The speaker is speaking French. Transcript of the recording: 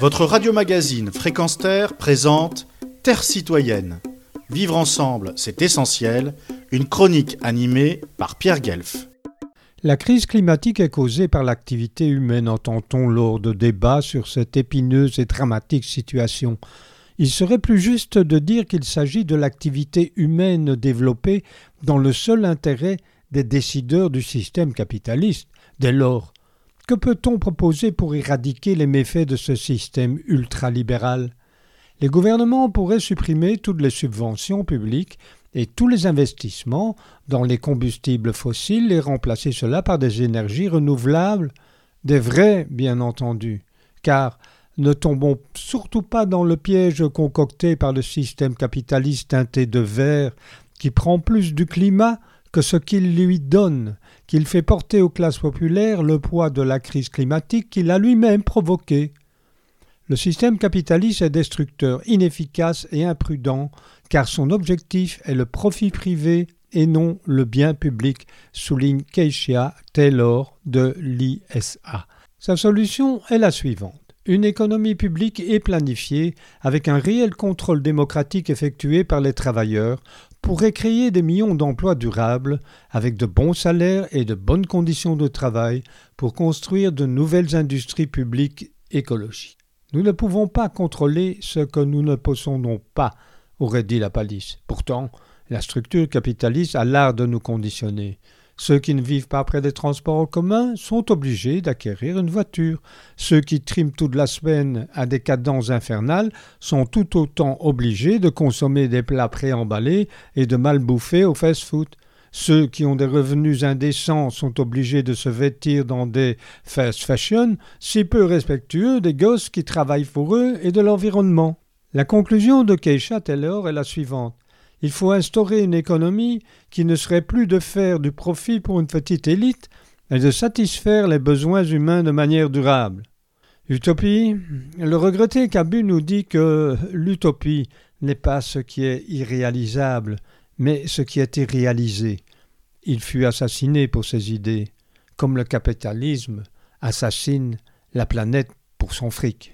Votre radio-magazine Fréquence Terre présente Terre citoyenne. Vivre ensemble, c'est essentiel. Une chronique animée par Pierre Guelf. La crise climatique est causée par l'activité humaine, entend-on lors de débats sur cette épineuse et dramatique situation. Il serait plus juste de dire qu'il s'agit de l'activité humaine développée dans le seul intérêt des décideurs du système capitaliste. Dès lors, que peut-on proposer pour éradiquer les méfaits de ce système ultralibéral? Les gouvernements pourraient supprimer toutes les subventions publiques et tous les investissements dans les combustibles fossiles et remplacer cela par des énergies renouvelables, des vraies bien entendu, car ne tombons surtout pas dans le piège concocté par le système capitaliste teinté de vert qui prend plus du climat que ce qu'il lui donne, qu'il fait porter aux classes populaires le poids de la crise climatique qu'il a lui-même provoquée. Le système capitaliste est destructeur, inefficace et imprudent, car son objectif est le profit privé et non le bien public, souligne Keisha Taylor de l'ISA. Sa solution est la suivante. Une économie publique est planifiée avec un réel contrôle démocratique effectué par les travailleurs pourrait créer des millions d'emplois durables avec de bons salaires et de bonnes conditions de travail pour construire de nouvelles industries publiques écologiques. Nous ne pouvons pas contrôler ce que nous ne possédons pas, aurait dit la palisse. Pourtant, la structure capitaliste a l'art de nous conditionner. Ceux qui ne vivent pas près des transports en commun sont obligés d'acquérir une voiture. Ceux qui triment toute la semaine à des cadences infernales sont tout autant obligés de consommer des plats préemballés et de mal bouffer au fast-food. Ceux qui ont des revenus indécents sont obligés de se vêtir dans des fast fashion si peu respectueux des gosses qui travaillent pour eux et de l'environnement. La conclusion de Keisha Taylor est la suivante. Il faut instaurer une économie qui ne serait plus de faire du profit pour une petite élite, mais de satisfaire les besoins humains de manière durable. Utopie? Le regretté Cabu nous dit que l'utopie n'est pas ce qui est irréalisable, mais ce qui est irréalisé. Il fut assassiné pour ses idées, comme le capitalisme assassine la planète pour son fric.